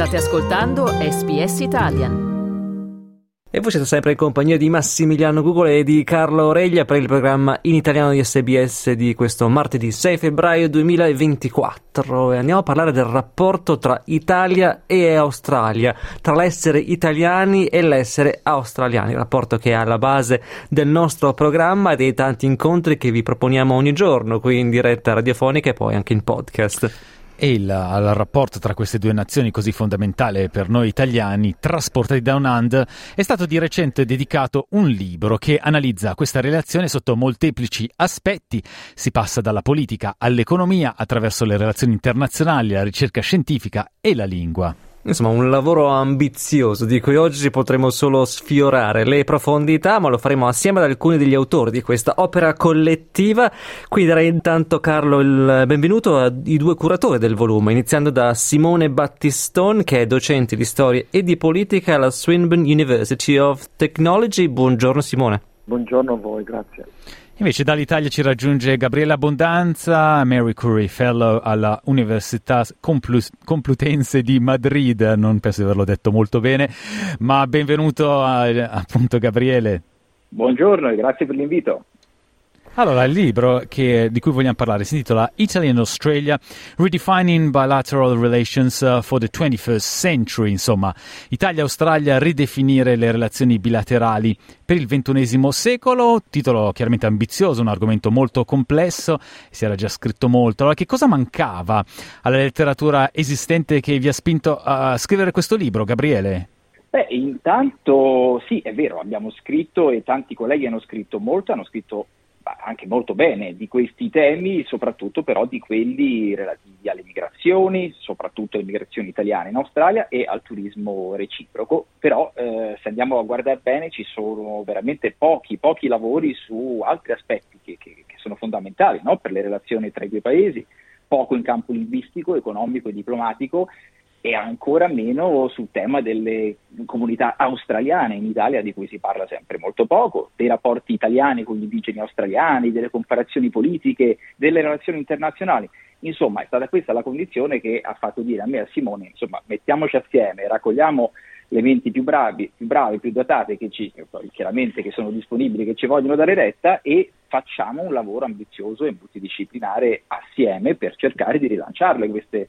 State ascoltando SBS Italian. E voi siete sempre in compagnia di Massimiliano Google e di Carlo Oreglia per il programma in italiano di SBS di questo martedì 6 febbraio 2024. E andiamo a parlare del rapporto tra Italia e Australia, tra l'essere italiani e l'essere australiani, rapporto che è alla base del nostro programma e dei tanti incontri che vi proponiamo ogni giorno qui in diretta radiofonica e poi anche in podcast e il, al rapporto tra queste due nazioni così fondamentale per noi italiani, Trasportati Down Under, è stato di recente dedicato un libro che analizza questa relazione sotto molteplici aspetti. Si passa dalla politica all'economia attraverso le relazioni internazionali, la ricerca scientifica e la lingua. Insomma, un lavoro ambizioso di cui oggi potremo solo sfiorare le profondità, ma lo faremo assieme ad alcuni degli autori di questa opera collettiva. Qui darei intanto, Carlo, il benvenuto ai due curatori del volume, iniziando da Simone Battistone, che è docente di storia e di politica alla Swinburne University of Technology. Buongiorno Simone. Buongiorno a voi, grazie. Invece dall'Italia ci raggiunge Gabriele Abbondanza, Mary Curie Fellow alla Università Complu- Complutense di Madrid, non penso di averlo detto molto bene, ma benvenuto a, appunto Gabriele. Buongiorno e grazie per l'invito. Allora, il libro che, di cui vogliamo parlare si intitola Italy and Australia, Redefining Bilateral Relations uh, for the 21st Century, insomma, Italia-Australia, ridefinire le relazioni bilaterali per il XXI secolo, titolo chiaramente ambizioso, un argomento molto complesso, si era già scritto molto. Allora, che cosa mancava alla letteratura esistente che vi ha spinto a scrivere questo libro, Gabriele? Beh, intanto sì, è vero, abbiamo scritto e tanti colleghi hanno scritto molto, hanno scritto anche molto bene di questi temi, soprattutto però di quelli relativi alle migrazioni, soprattutto alle migrazioni italiane in Australia e al turismo reciproco. Però eh, se andiamo a guardare bene ci sono veramente pochi, pochi lavori su altri aspetti che, che, che sono fondamentali no? per le relazioni tra i due paesi, poco in campo linguistico, economico e diplomatico e ancora meno sul tema delle comunità australiane in Italia di cui si parla sempre molto poco, dei rapporti italiani con gli indigeni australiani, delle comparazioni politiche, delle relazioni internazionali. Insomma, è stata questa la condizione che ha fatto dire a me e a Simone, insomma, mettiamoci assieme, raccogliamo le menti più bravi, più bravi, più dotate che ci, chiaramente che sono disponibili, che ci vogliono dare retta e facciamo un lavoro ambizioso e multidisciplinare assieme per cercare di rilanciarle queste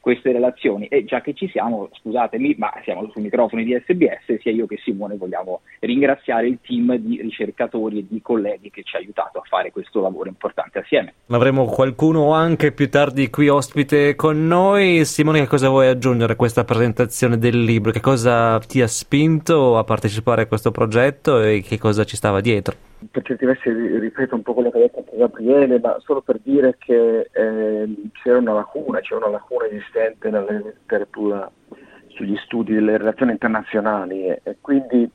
queste relazioni e già che ci siamo, scusatemi, ma siamo sui microfoni di SBS, sia io che Simone vogliamo ringraziare il team di ricercatori e di colleghi che ci ha aiutato a fare questo lavoro importante assieme. Avremo qualcuno anche più tardi qui ospite con noi. Simone, che cosa vuoi aggiungere a questa presentazione del libro? Che cosa ti ha spinto a partecipare a questo progetto e che cosa ci stava dietro? Per certi versi ripeto un po' quello che ha detto anche Gabriele, ma solo per dire che eh, c'era una lacuna, c'è una lacuna esistente nella letteratura sugli studi delle relazioni internazionali e, e quindi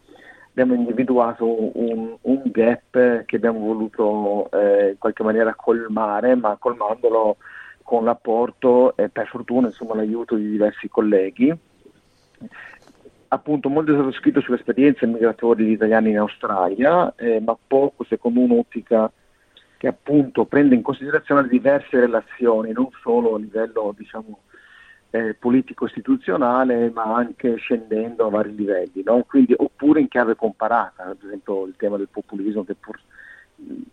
abbiamo individuato un, un, gap che abbiamo voluto eh, in qualche maniera colmare, ma colmandolo con l'apporto e per fortuna insomma, l'aiuto di diversi colleghi appunto molto è stato scritto sulle esperienze migratorie degli italiani in Australia, eh, ma poco secondo un'ottica che appunto prende in considerazione diverse relazioni, non solo a livello diciamo, eh, politico-istituzionale, ma anche scendendo a vari livelli, no? Quindi, oppure in chiave comparata, ad esempio il tema del populismo che pur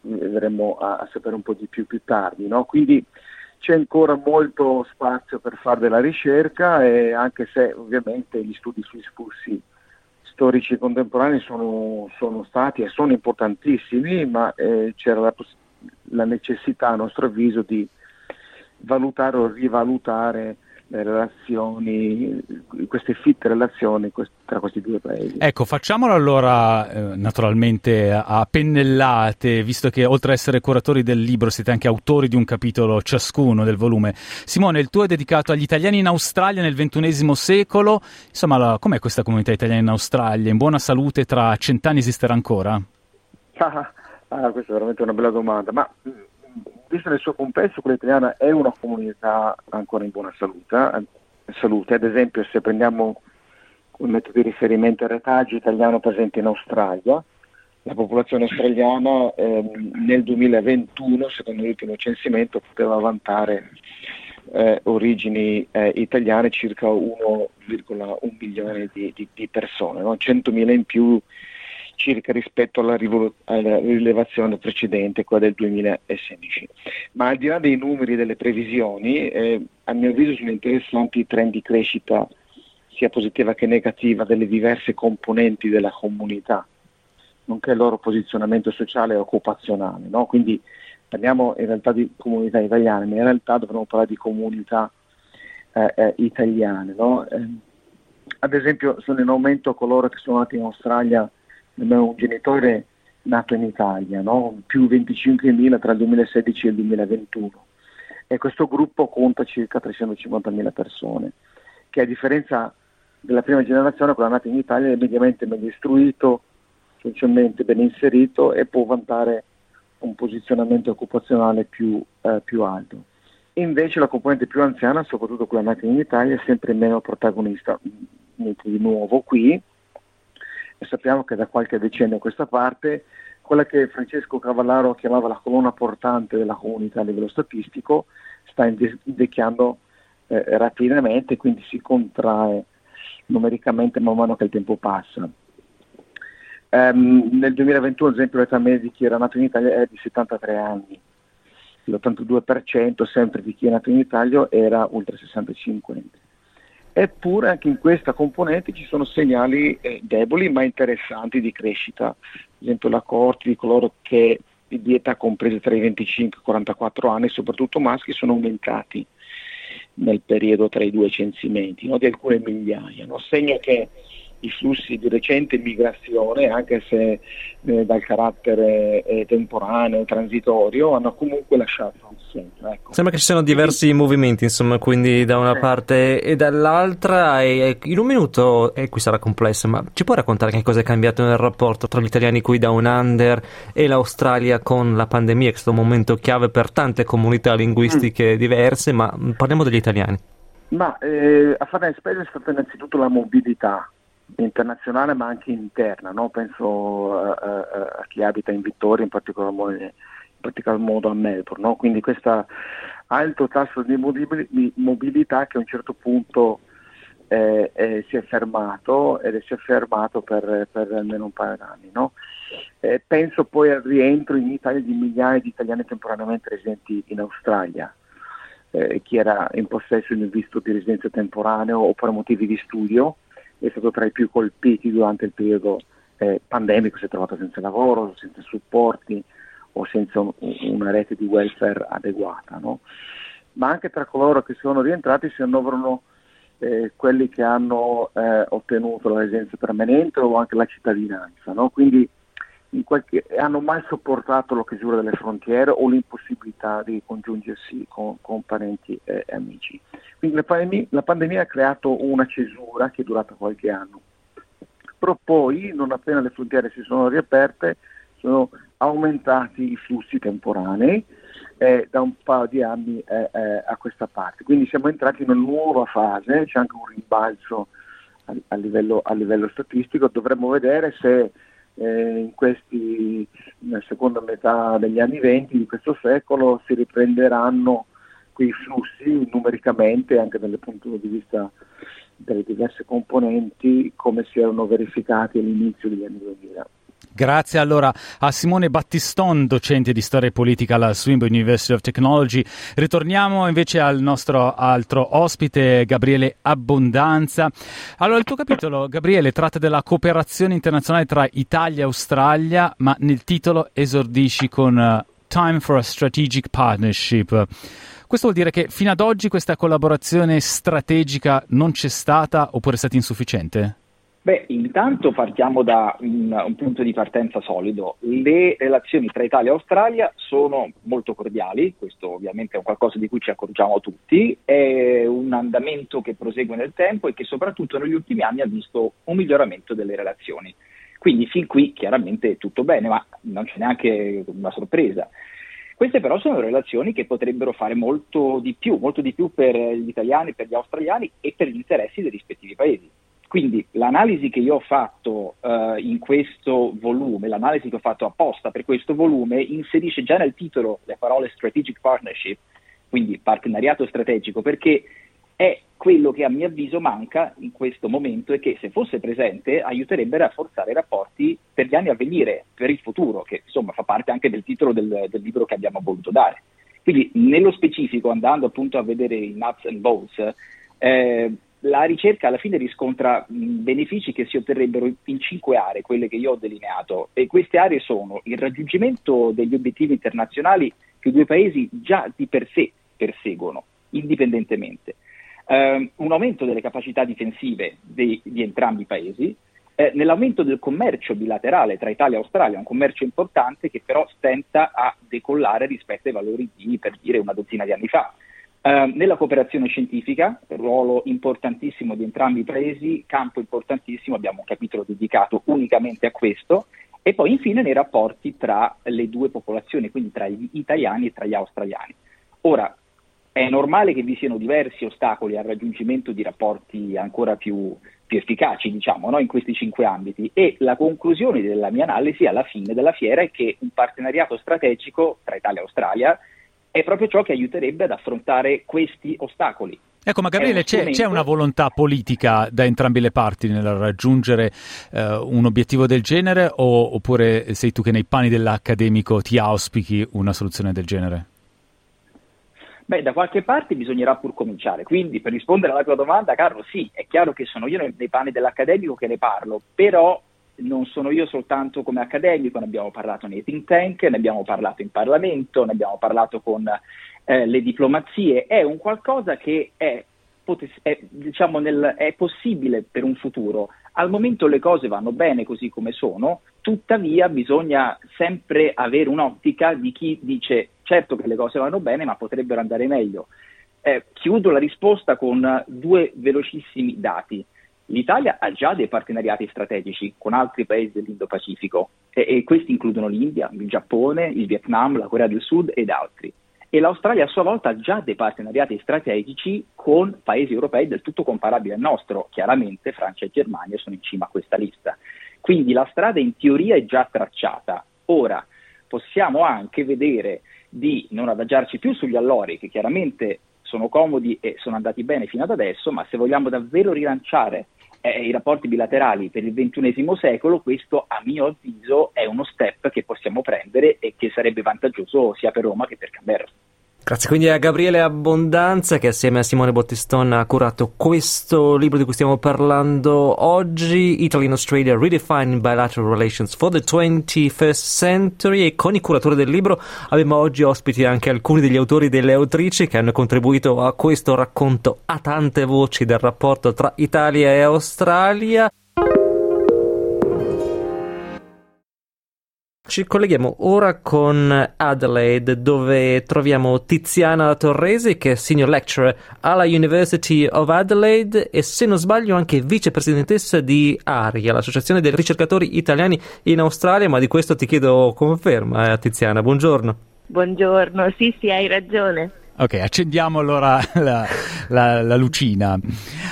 vedremo a, a sapere un po' di più più tardi. No? Quindi c'è ancora molto spazio per fare della ricerca e anche se ovviamente gli studi sui flussi storici contemporanei sono, sono, stati e sono importantissimi, ma eh, c'era la, la, necessità, a nostro avviso, di valutare o rivalutare le relazioni, queste fitte relazioni tra questi due paesi. Ecco, facciamolo allora eh, naturalmente a pennellate, visto che oltre ad essere curatori del libro siete anche autori di un capitolo ciascuno del volume. Simone, il tuo è dedicato agli italiani in Australia nel XXI secolo. Insomma, la, com'è questa comunità italiana in Australia? In buona salute tra cent'anni esisterà ancora? Ah, ah, questa è veramente una bella domanda, ma vista nel suo complesso, quella italiana è una comunità ancora in buona salute. Eh, salute. Ad esempio, se prendiamo un metodo di riferimento al retaggio italiano presente in Australia, la popolazione australiana ehm, nel 2021, secondo l'ultimo censimento, poteva vantare eh, origini eh, italiane circa 1,1 milione di, di, di persone, no? 100.000 in più circa rispetto alla, rivol- alla, rilevazione precedente, quella del 2016. Ma al di là dei numeri e delle previsioni, eh, a mio avviso sono interessanti i trend di crescita sia positiva che negativa delle diverse componenti della comunità, nonché il loro posizionamento sociale e occupazionale. No? Quindi parliamo in realtà di comunità italiane, ma in realtà dovremmo parlare di comunità eh, eh, italiane. No? Eh, ad esempio sono in aumento coloro che sono nati in Australia, un genitore nato in Italia, no? più 25.000 tra il 2016 e il 2021 e questo gruppo conta circa 350.000 persone, che a differenza della prima generazione, quella nata in Italia, è mediamente meglio istruito, socialmente ben inserito e può vantare un posizionamento occupazionale più, eh, più alto. Invece la componente più anziana, soprattutto quella nata in Italia, è sempre meno protagonista. Niente di nuovo qui, sappiamo che da qualche decennio a questa parte quella che Francesco Cavallaro chiamava la colonna portante della comunità a livello statistico sta invecchiando eh, rapidamente, quindi si contrae numericamente man mano che il tempo passa. Um, nel 2021, ad esempio, l'età media di chi era nato in Italia è di 73 anni, l'82% sempre di chi è nato in Italia era oltre 65 Eppure anche in questa componente ci sono segnali eh, deboli ma interessanti di crescita, ad esempio la coorte di coloro che di età comprese tra i 25 e i 44 anni, soprattutto maschi, sono aumentati nel periodo tra i due censimenti, no? di alcune migliaia, no? segno che i flussi di recente migrazione, anche se eh, dal carattere eh, temporaneo, transitorio, hanno comunque lasciato un segno. Ecco. Sembra che ci siano diversi quindi, movimenti, insomma, quindi da una parte e dall'altra. E, in un minuto, e qui sarà complesso, ma ci puoi raccontare che cosa è cambiato nel rapporto tra gli italiani qui da un under e l'Australia con la pandemia, che è stato un momento chiave per tante comunità linguistiche mm. diverse, ma parliamo degli italiani. Ma eh, a fare spese è stata innanzitutto la mobilità internazionale ma anche interna, no? penso a, a, a, chi abita in Vittoria, in particolar modo, in particolar modo a Melbourne, no? quindi questo alto tasso di mobilità che a un certo punto eh, eh, si è fermato ed si è fermato per, per almeno un paio d'anni. No? Eh, penso poi al rientro in Italia di migliaia di italiani temporaneamente residenti in Australia. Eh, chi era in possesso di un visto di residenza temporaneo o per motivi di studio, è stato tra i più colpiti durante il periodo eh, pandemico, si è trovato senza lavoro, senza supporti o senza un, una rete di welfare adeguata. No? Ma anche tra coloro che sono rientrati si annoverano eh, quelli che hanno eh, ottenuto la residenza permanente o anche la cittadinanza. No? Quindi qualche, hanno mai sopportato la chiusura delle frontiere o l'impossibilità di congiungersi con, con parenti e amici. Quindi la pandemia, la pandemia, ha creato una cesura che è durata qualche anno. Però poi, non appena le frontiere si sono riaperte, sono aumentati i flussi temporanei eh, da un paio di anni eh, eh, a questa parte. Quindi siamo entrati in una nuova fase, c'è anche un rimbalzo a, a, livello, a livello statistico, dovremmo vedere se in questi, nella seconda metà degli anni 20 di questo secolo si riprenderanno quei flussi numericamente anche dal punto di vista delle diverse componenti come si erano verificati all'inizio degli anni 2000. Grazie allora a Simone Battiston, docente di storia politica alla Swinburne University of Technology. Ritorniamo invece al nostro altro ospite, Gabriele Abbondanza. Allora, il tuo capitolo, Gabriele, tratta della cooperazione internazionale tra Italia e Australia, ma nel titolo esordisci con uh, Time for a Strategic Partnership. Questo vuol dire che fino ad oggi questa collaborazione strategica non c'è stata oppure è stata insufficiente? Beh, intanto partiamo da un, un, punto di partenza solido. Le relazioni tra Italia e Australia sono molto cordiali, questo ovviamente è qualcosa di cui ci accorgiamo tutti, è un andamento che prosegue nel tempo e che soprattutto negli ultimi anni ha visto un miglioramento delle relazioni. Quindi fin qui chiaramente tutto bene, ma non c'è neanche una sorpresa. Queste però sono relazioni che potrebbero fare molto di più, molto di più per gli italiani, per gli australiani e per gli interessi dei rispettivi paesi. Quindi l'analisi che io ho fatto uh, in questo volume, l'analisi che ho fatto apposta per questo volume, inserisce già nel titolo le parole strategic partnership quindi partenariato strategico, perché è quello che a mio avviso manca in questo momento e che se fosse presente aiuterebbe a rafforzare i rapporti per gli anni a venire, per il futuro, che insomma fa parte anche del titolo del, del libro che abbiamo voluto dare. Quindi nello specifico, andando appunto a vedere i nuts and bolts, eh, la ricerca alla fine riscontra benefici che si otterrebbero in cinque aree, quelle che io ho delineato, e queste aree sono il raggiungimento degli obiettivi internazionali che i due paesi già di per sé perseguono, indipendentemente eh, un aumento delle capacità difensive di, di entrambi i paesi, eh, nell'aumento del commercio bilaterale tra Italia e Australia, un commercio importante che però stenta a decollare rispetto ai valori di, per dire, una dozzina di anni fa. Uh, nella cooperazione scientifica, ruolo importantissimo di entrambi i paesi, campo importantissimo, abbiamo un capitolo dedicato unicamente a questo, e poi infine nei rapporti tra le due popolazioni, quindi tra gli italiani e tra gli australiani. Ora, è normale che vi siano diversi ostacoli al raggiungimento di rapporti ancora più, più efficaci, diciamo, no? in questi cinque ambiti e la conclusione della mia analisi alla fine della fiera è che un partenariato strategico tra Italia e Australia è proprio ciò che aiuterebbe ad affrontare questi ostacoli. Ecco, ma Gabriele, c'è, c'è, una volontà politica da entrambe le parti nel raggiungere eh, un obiettivo del genere o, oppure sei tu che nei panni dell'accademico ti auspichi una soluzione del genere? Beh, da qualche parte bisognerà pur cominciare. Quindi, per rispondere alla tua domanda, Carlo, sì, è chiaro che sono io nei panni dell'accademico che ne parlo, però non sono io soltanto come accademico, ne abbiamo parlato nei think tank, ne abbiamo parlato in Parlamento, ne abbiamo parlato con eh, le diplomazie, è un qualcosa che è, è, diciamo nel, è possibile per un futuro. Al momento le cose vanno bene così come sono, tuttavia bisogna sempre avere un'ottica di chi dice certo che le cose vanno bene ma potrebbero andare meglio. Eh, chiudo la risposta con due velocissimi dati. L'Italia ha già dei partenariati strategici con altri paesi dell'Indo-Pacifico e, e questi includono l'India, il Giappone, il Vietnam, la Corea del Sud ed altri. E l'Australia a sua volta ha già dei partenariati strategici con paesi europei del tutto comparabili al nostro. Chiaramente Francia e Germania sono in cima a questa lista. Quindi la strada in teoria è già tracciata. Ora possiamo anche vedere di non adagiarci più sugli allori, che chiaramente sono comodi e sono andati bene fino ad adesso, ma se vogliamo davvero rilanciare eh, i rapporti bilaterali per il XXI secolo, questo a mio avviso è uno step che possiamo prendere e che sarebbe vantaggioso sia per Roma che per Canberra. Grazie quindi a Gabriele Abbondanza che assieme a Simone Bottiston ha curato questo libro di cui stiamo parlando oggi, Italy and Australia Redefining Bilateral Relations for the 21st Century e con i curatori del libro abbiamo oggi ospiti anche alcuni degli autori e delle autrici che hanno contribuito a questo racconto a tante voci del rapporto tra Italia e Australia. Ci colleghiamo ora con Adelaide, dove troviamo Tiziana Torresi, che è Senior Lecturer alla University of Adelaide e, se non sbaglio, anche vicepresidentessa di ARIA, l'Associazione dei ricercatori italiani in Australia, ma di questo ti chiedo conferma, eh, Tiziana. Buongiorno. Buongiorno, sì, sì, hai ragione. Ok, accendiamo allora la, la, la lucina.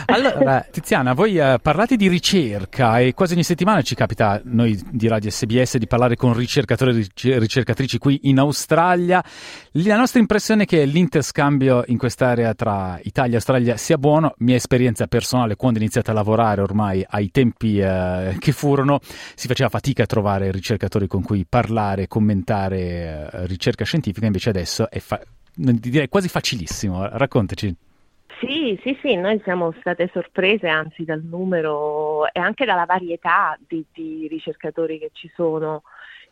Allora, Tiziana, voi uh, parlate di ricerca e quasi ogni settimana ci capita, noi di Radio SBS, di parlare con ricercatori e ricercatrici qui in Australia. La nostra impressione è che l'interscambio in quest'area tra Italia e Australia sia buono. Mia esperienza personale, quando ho iniziato a lavorare ormai ai tempi uh, che furono, si faceva fatica a trovare ricercatori con cui parlare, commentare uh, ricerca scientifica, invece adesso è fa- direi quasi facilissimo. Raccontaci. Sì, sì, sì, noi siamo state sorprese anzi dal numero e anche dalla varietà di, di ricercatori che ci sono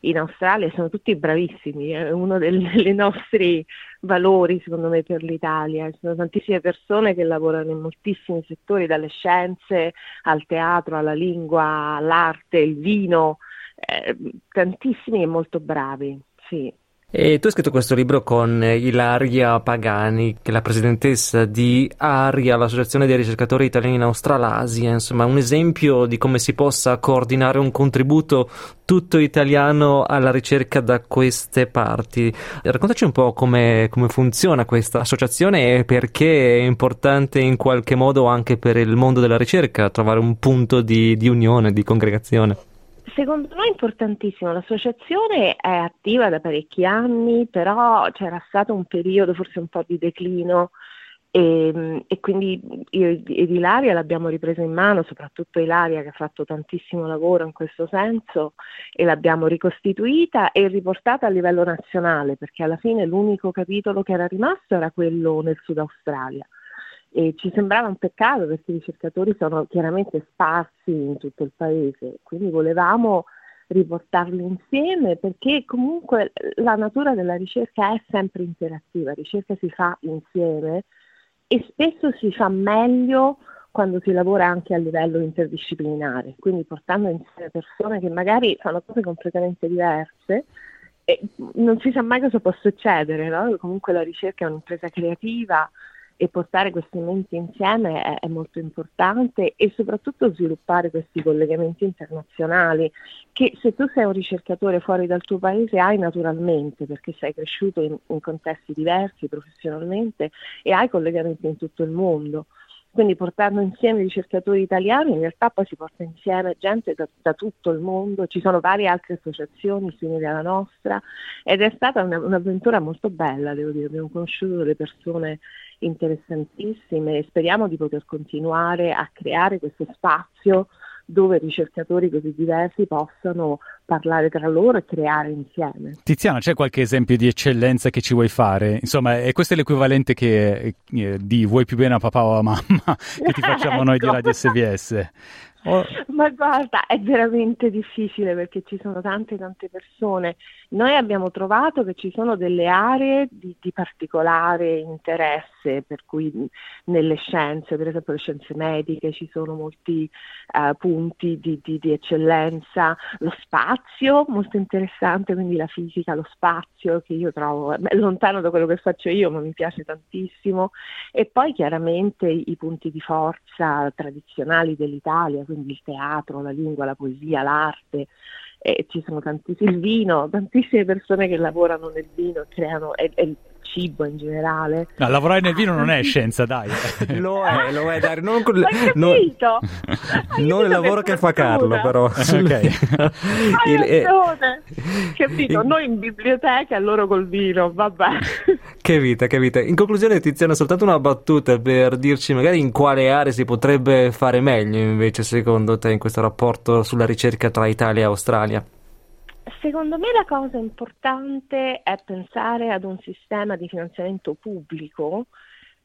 in Australia, sono tutti bravissimi, è uno dei, nostri valori secondo me per l'Italia, ci sono tantissime persone che lavorano in moltissimi settori, dalle scienze al teatro, alla lingua, all'arte, il vino, eh, tantissimi e molto bravi, sì. E tu hai scritto questo libro con Ilaria Pagani, che è la presidentessa di ARIA, l'Associazione dei ricercatori italiani in Australasia, insomma un esempio di come si possa coordinare un contributo tutto italiano alla ricerca da queste parti. Raccontaci un po' come, come funziona questa associazione e perché è importante in qualche modo anche per il mondo della ricerca trovare un punto di, di unione, di congregazione. Secondo noi è importantissimo, l'associazione è attiva da parecchi anni, però c'era stato un periodo forse un po' di declino e, e, quindi io ed Ilaria l'abbiamo ripresa in mano, soprattutto Ilaria che ha fatto tantissimo lavoro in questo senso e l'abbiamo ricostituita e riportata a livello nazionale perché alla fine l'unico capitolo che era rimasto era quello nel Sud Australia e ci sembrava un peccato perché i ricercatori sono chiaramente sparsi in tutto il paese, quindi volevamo riportarli insieme perché comunque la natura della ricerca è sempre interattiva, la ricerca si fa insieme e spesso si fa meglio quando si lavora anche a livello interdisciplinare, quindi portando insieme persone che magari fanno cose completamente diverse e non si sa mai cosa può succedere, no? comunque la ricerca è un'impresa creativa, e portare questi menti insieme è, è, molto importante e soprattutto sviluppare questi collegamenti internazionali che se tu sei un ricercatore fuori dal tuo paese hai naturalmente perché sei cresciuto in, in contesti diversi professionalmente e hai collegamenti in tutto il mondo. Quindi portando insieme i ricercatori italiani in realtà poi si porta insieme gente da, da tutto il mondo, ci sono varie altre associazioni simili alla nostra ed è stata una, un'avventura molto bella, devo dire, abbiamo conosciuto delle persone interessantissime e speriamo di poter continuare a creare questo spazio dove ricercatori così diversi possano parlare tra loro e creare insieme. Tiziana, c'è qualche esempio di eccellenza che ci vuoi fare? Insomma, è questo l'equivalente che, eh, di vuoi più bene a papà o a mamma che ti facciamo ecco. noi di Radio SBS. Oh. Ma guarda, è veramente difficile perché ci sono tante tante persone. Noi abbiamo trovato che ci sono delle aree di, di particolare interesse, per cui nelle scienze, per esempio le scienze mediche, ci sono molti uh, punti di, di, di, eccellenza. Lo spazio, molto interessante, quindi la fisica, lo spazio, che io trovo è lontano da quello che faccio io, ma mi piace tantissimo. E poi chiaramente i punti di forza tradizionali dell'Italia, quindi il teatro, la lingua, la poesia, l'arte, e ci sono tantissimi, il vino, tantissime persone che lavorano nel vino e creano, e il cibo in generale. No, lavorare nel vino non è scienza, dai. lo è, lo è, dai. Non, non, non il lavoro che fa Carlo, però. ok. il, eh, capito? Noi in biblioteca e loro col vino, vabbè. Che vita, che vita. In conclusione, Tiziana, soltanto una battuta per dirci magari in quale aree si potrebbe fare meglio invece, secondo te, in questo rapporto sulla ricerca tra Italia e Australia. Secondo me la cosa importante è pensare ad un sistema di finanziamento pubblico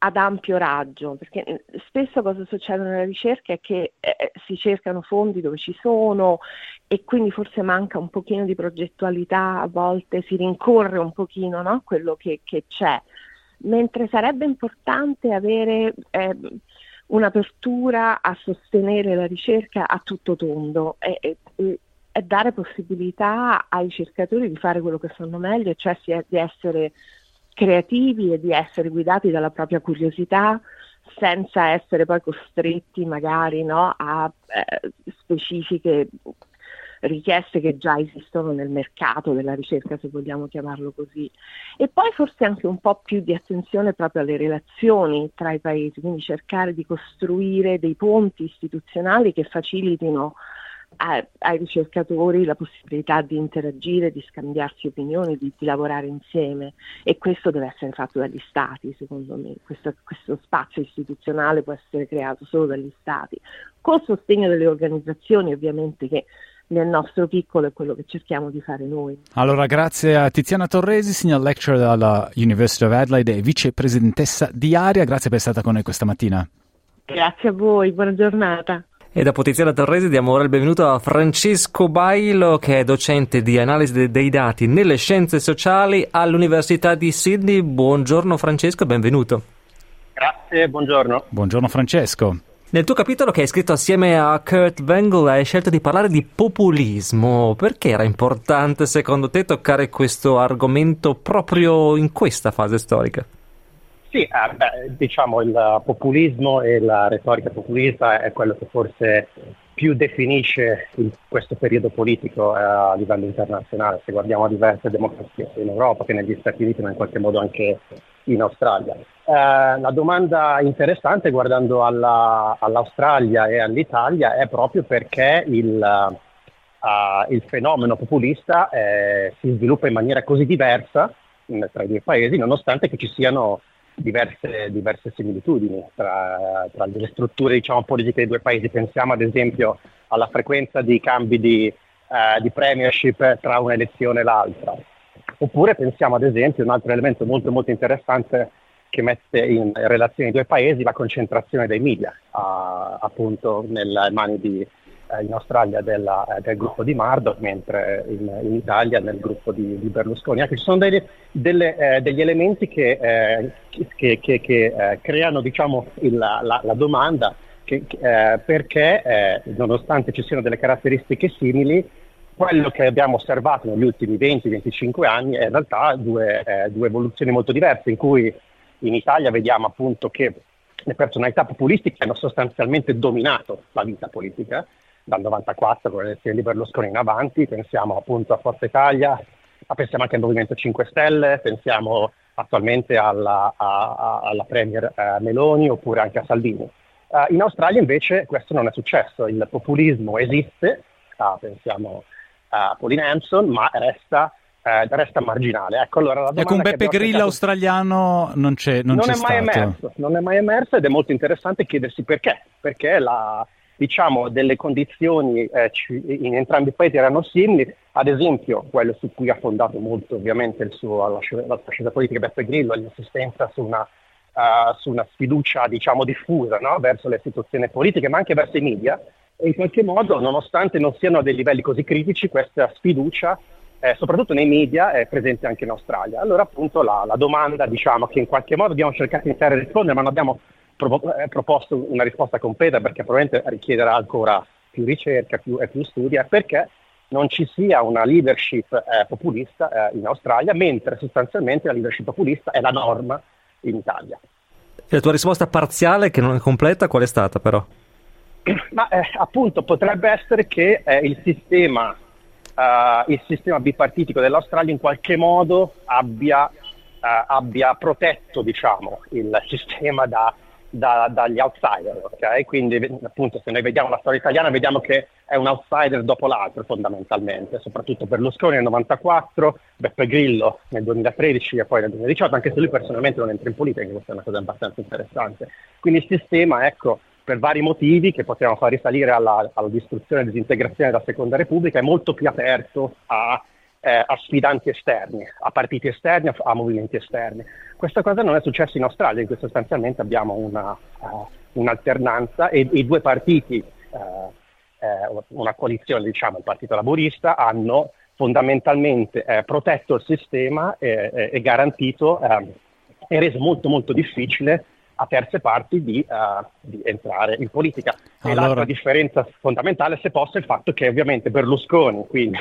ad ampio raggio, perché eh, spesso cosa succede nella ricerca è che eh, si cercano fondi dove ci sono e quindi forse manca un pochino di progettualità, a volte si rincorre un pochino no? quello che, che, c'è, mentre sarebbe importante avere eh, un'apertura a sostenere la ricerca a tutto tondo. E, e, è dare possibilità ai ricercatori di fare quello che fanno meglio, cioè di essere creativi e di essere guidati dalla propria curiosità senza essere poi costretti magari no, a eh, specifiche richieste che già esistono nel mercato della ricerca, se vogliamo chiamarlo così. E poi forse anche un po' più di attenzione proprio alle relazioni tra i paesi, quindi cercare di costruire dei ponti istituzionali che facilitino ai ricercatori la possibilità di interagire, di scambiarsi opinioni, di, di, lavorare insieme e questo deve essere fatto dagli Stati, secondo me. Questo, questo spazio istituzionale può essere creato solo dagli Stati, col sostegno delle organizzazioni ovviamente che nel nostro piccolo è quello che cerchiamo di fare noi. Allora, grazie a Tiziana Torresi, signor lecturer alla University of Adelaide e vicepresidentessa di Aria, grazie per essere stata con noi questa mattina. Grazie a voi, buona giornata. E da Tiziana Torresi diamo ora il benvenuto a Francesco Bailo, che è docente di analisi dei dati nelle scienze sociali all'Università di Sydney. Buongiorno Francesco e benvenuto. Grazie, buongiorno. Buongiorno Francesco. Nel tuo capitolo che hai scritto assieme a Kurt Wengel hai scelto di parlare di populismo. Perché era importante secondo te toccare questo argomento proprio in questa fase storica? Sì, eh, beh, diciamo il populismo e la retorica populista è quello che forse più definisce il, questo periodo politico eh, a livello internazionale, se guardiamo a diverse democrazie sia in Europa che negli Stati Uniti, ma in qualche modo anche in Australia. Eh, la domanda interessante guardando alla, all'Australia e all'Italia è proprio perché il, uh, il fenomeno populista eh, si sviluppa in maniera così diversa tra i due paesi, nonostante che ci siano diverse, diverse similitudini tra, tra, le strutture diciamo, politiche dei due paesi. Pensiamo ad esempio alla frequenza di cambi di, uh, di premiership tra un'elezione e l'altra. Oppure pensiamo ad esempio a un altro elemento molto molto interessante che mette in relazione i due paesi la concentrazione dei media, uh, appunto nelle mani di, in Australia della, uh, del gruppo di Murdoch, mentre in, in, Italia nel gruppo di, di Berlusconi. Anche ci sono dei, delle, eh, degli elementi che, eh, che, che, che eh, creano diciamo, il, la, la, domanda perché nonostante ci siano delle caratteristiche simili, quello che abbiamo osservato negli ultimi 20-25 anni è in realtà due, eh, due, evoluzioni molto diverse, in cui in Italia vediamo appunto che le personalità populistiche hanno sostanzialmente dominato la vita politica dal 94 con le elezioni di Berlusconi in avanti, pensiamo appunto a Forza Italia, ma pensiamo anche al Movimento 5 Stelle, pensiamo attualmente alla, a, alla Premier eh, Meloni oppure anche a Salvini. Uh, in Australia invece questo non è successo, il populismo esiste, uh, pensiamo a Pauline Hanson, ma resta eh, resta marginale. Ecco, allora, ecco un Beppe Grillo cercato... australiano non c'è, non non è mai emerso, non è mai emerso ed è molto interessante chiedersi perché, perché la, diciamo, delle condizioni eh, in entrambi i paesi erano simili, ad esempio quello su cui ha fondato molto ovviamente suo, la, la sua scelta politica Beppe Grillo, l'insistenza su una, uh, su una sfiducia diciamo, diffusa no? verso le istituzioni politiche ma anche verso i media e in qualche modo nonostante non siano a dei livelli così critici questa sfiducia eh, soprattutto nei media, è presente anche in Australia. Allora appunto la, la domanda diciamo, che in qualche modo abbiamo cercato di iniziare a rispondere, ma non abbiamo proposto una risposta completa perché probabilmente richiederà ancora più ricerca più, e più studi, è perché non ci sia una leadership eh, populista eh, in Australia, mentre sostanzialmente la leadership populista è la norma in Italia. E la tua risposta parziale, che non è completa, qual è stata però? Ma eh, appunto potrebbe essere che eh, il sistema uh, il sistema bipartitico dell'Australia in qualche modo abbia, abbia protetto diciamo, il sistema da, da, dagli outsider. Okay? Quindi appunto se noi vediamo la storia italiana vediamo che è un outsider dopo l'altro fondamentalmente, soprattutto Berlusconi nel 94, Beppe Grillo nel 2013 e poi nel 2018, anche se lui personalmente non entra in politica, questa è una cosa abbastanza interessante. Quindi il sistema, ecco, per vari motivi che possiamo far risalire alla, alla distruzione e disintegrazione della Seconda Repubblica, è molto più aperto a, eh, a sfidanti esterni, a partiti esterni, a, a, movimenti esterni. Questa cosa non è successa in Australia, in cui sostanzialmente abbiamo una, uh, un'alternanza e i due partiti, uh, eh, una coalizione, diciamo, il Partito Laborista, hanno fondamentalmente eh, protetto il sistema e garantito ehm, e reso molto molto difficile a terze parti di, uh, di entrare in politica. Allora... E l'altra differenza fondamentale, se posso, è il fatto che ovviamente Berlusconi, quindi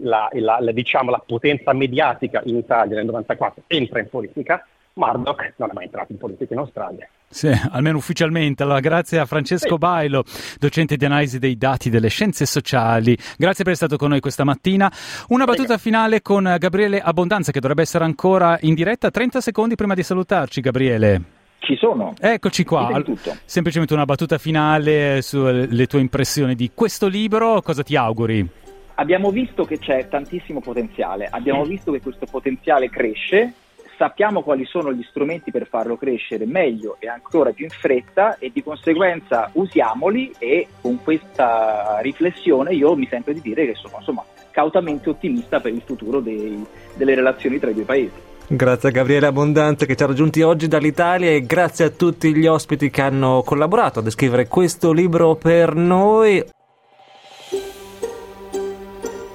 la, la, la, diciamo, la potenza mediatica in Italia nel 94, entra in politica, Murdoch non è mai entrato in politica in Australia. Sì, almeno ufficialmente. Allora, grazie a Francesco sì. Bailo, docente di analisi dei dati delle scienze sociali. Grazie per essere stato con noi questa mattina. Una battuta finale con Gabriele Abbondanza, che dovrebbe essere ancora in diretta. 30 secondi prima di salutarci, Gabriele. Ci sono. Eccoci qua. Semplicemente una battuta finale sulle tue impressioni di questo libro. Cosa ti auguri? Abbiamo visto che c'è tantissimo potenziale, abbiamo visto che questo potenziale cresce, sappiamo quali sono gli strumenti per farlo crescere meglio e ancora più in fretta e di conseguenza usiamoli e con questa riflessione io mi sento di dire che sono insomma cautamente ottimista per il futuro dei, delle relazioni tra i due paesi. Grazie a Gabriele Abbondante che ci ha raggiunti oggi dall'Italia e grazie a tutti gli ospiti che hanno collaborato a descrivere questo libro per noi.